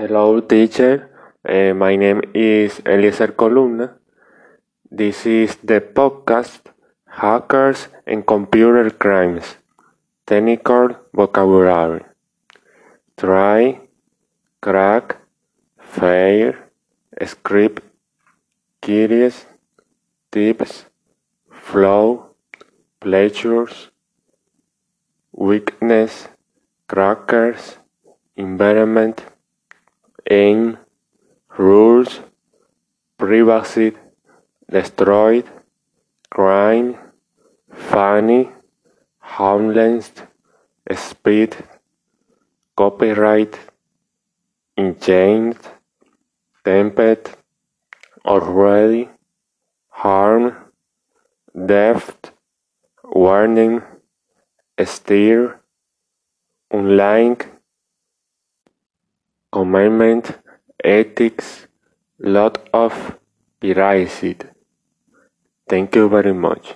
Hello, teacher. Uh, my name is Eliezer Columna. This is the podcast Hackers and Computer Crimes Technical Vocabulary. Try, crack, fail, script, keys, tips, flow, pleasures, weakness, crackers, environment, aim, rules, privacy, destroyed, crime, funny, harmless, speed, copyright, enchained, tempted, already, harm, deft, warning, steer, unlike, commandment, ethics, lot of piracy. Thank you very much.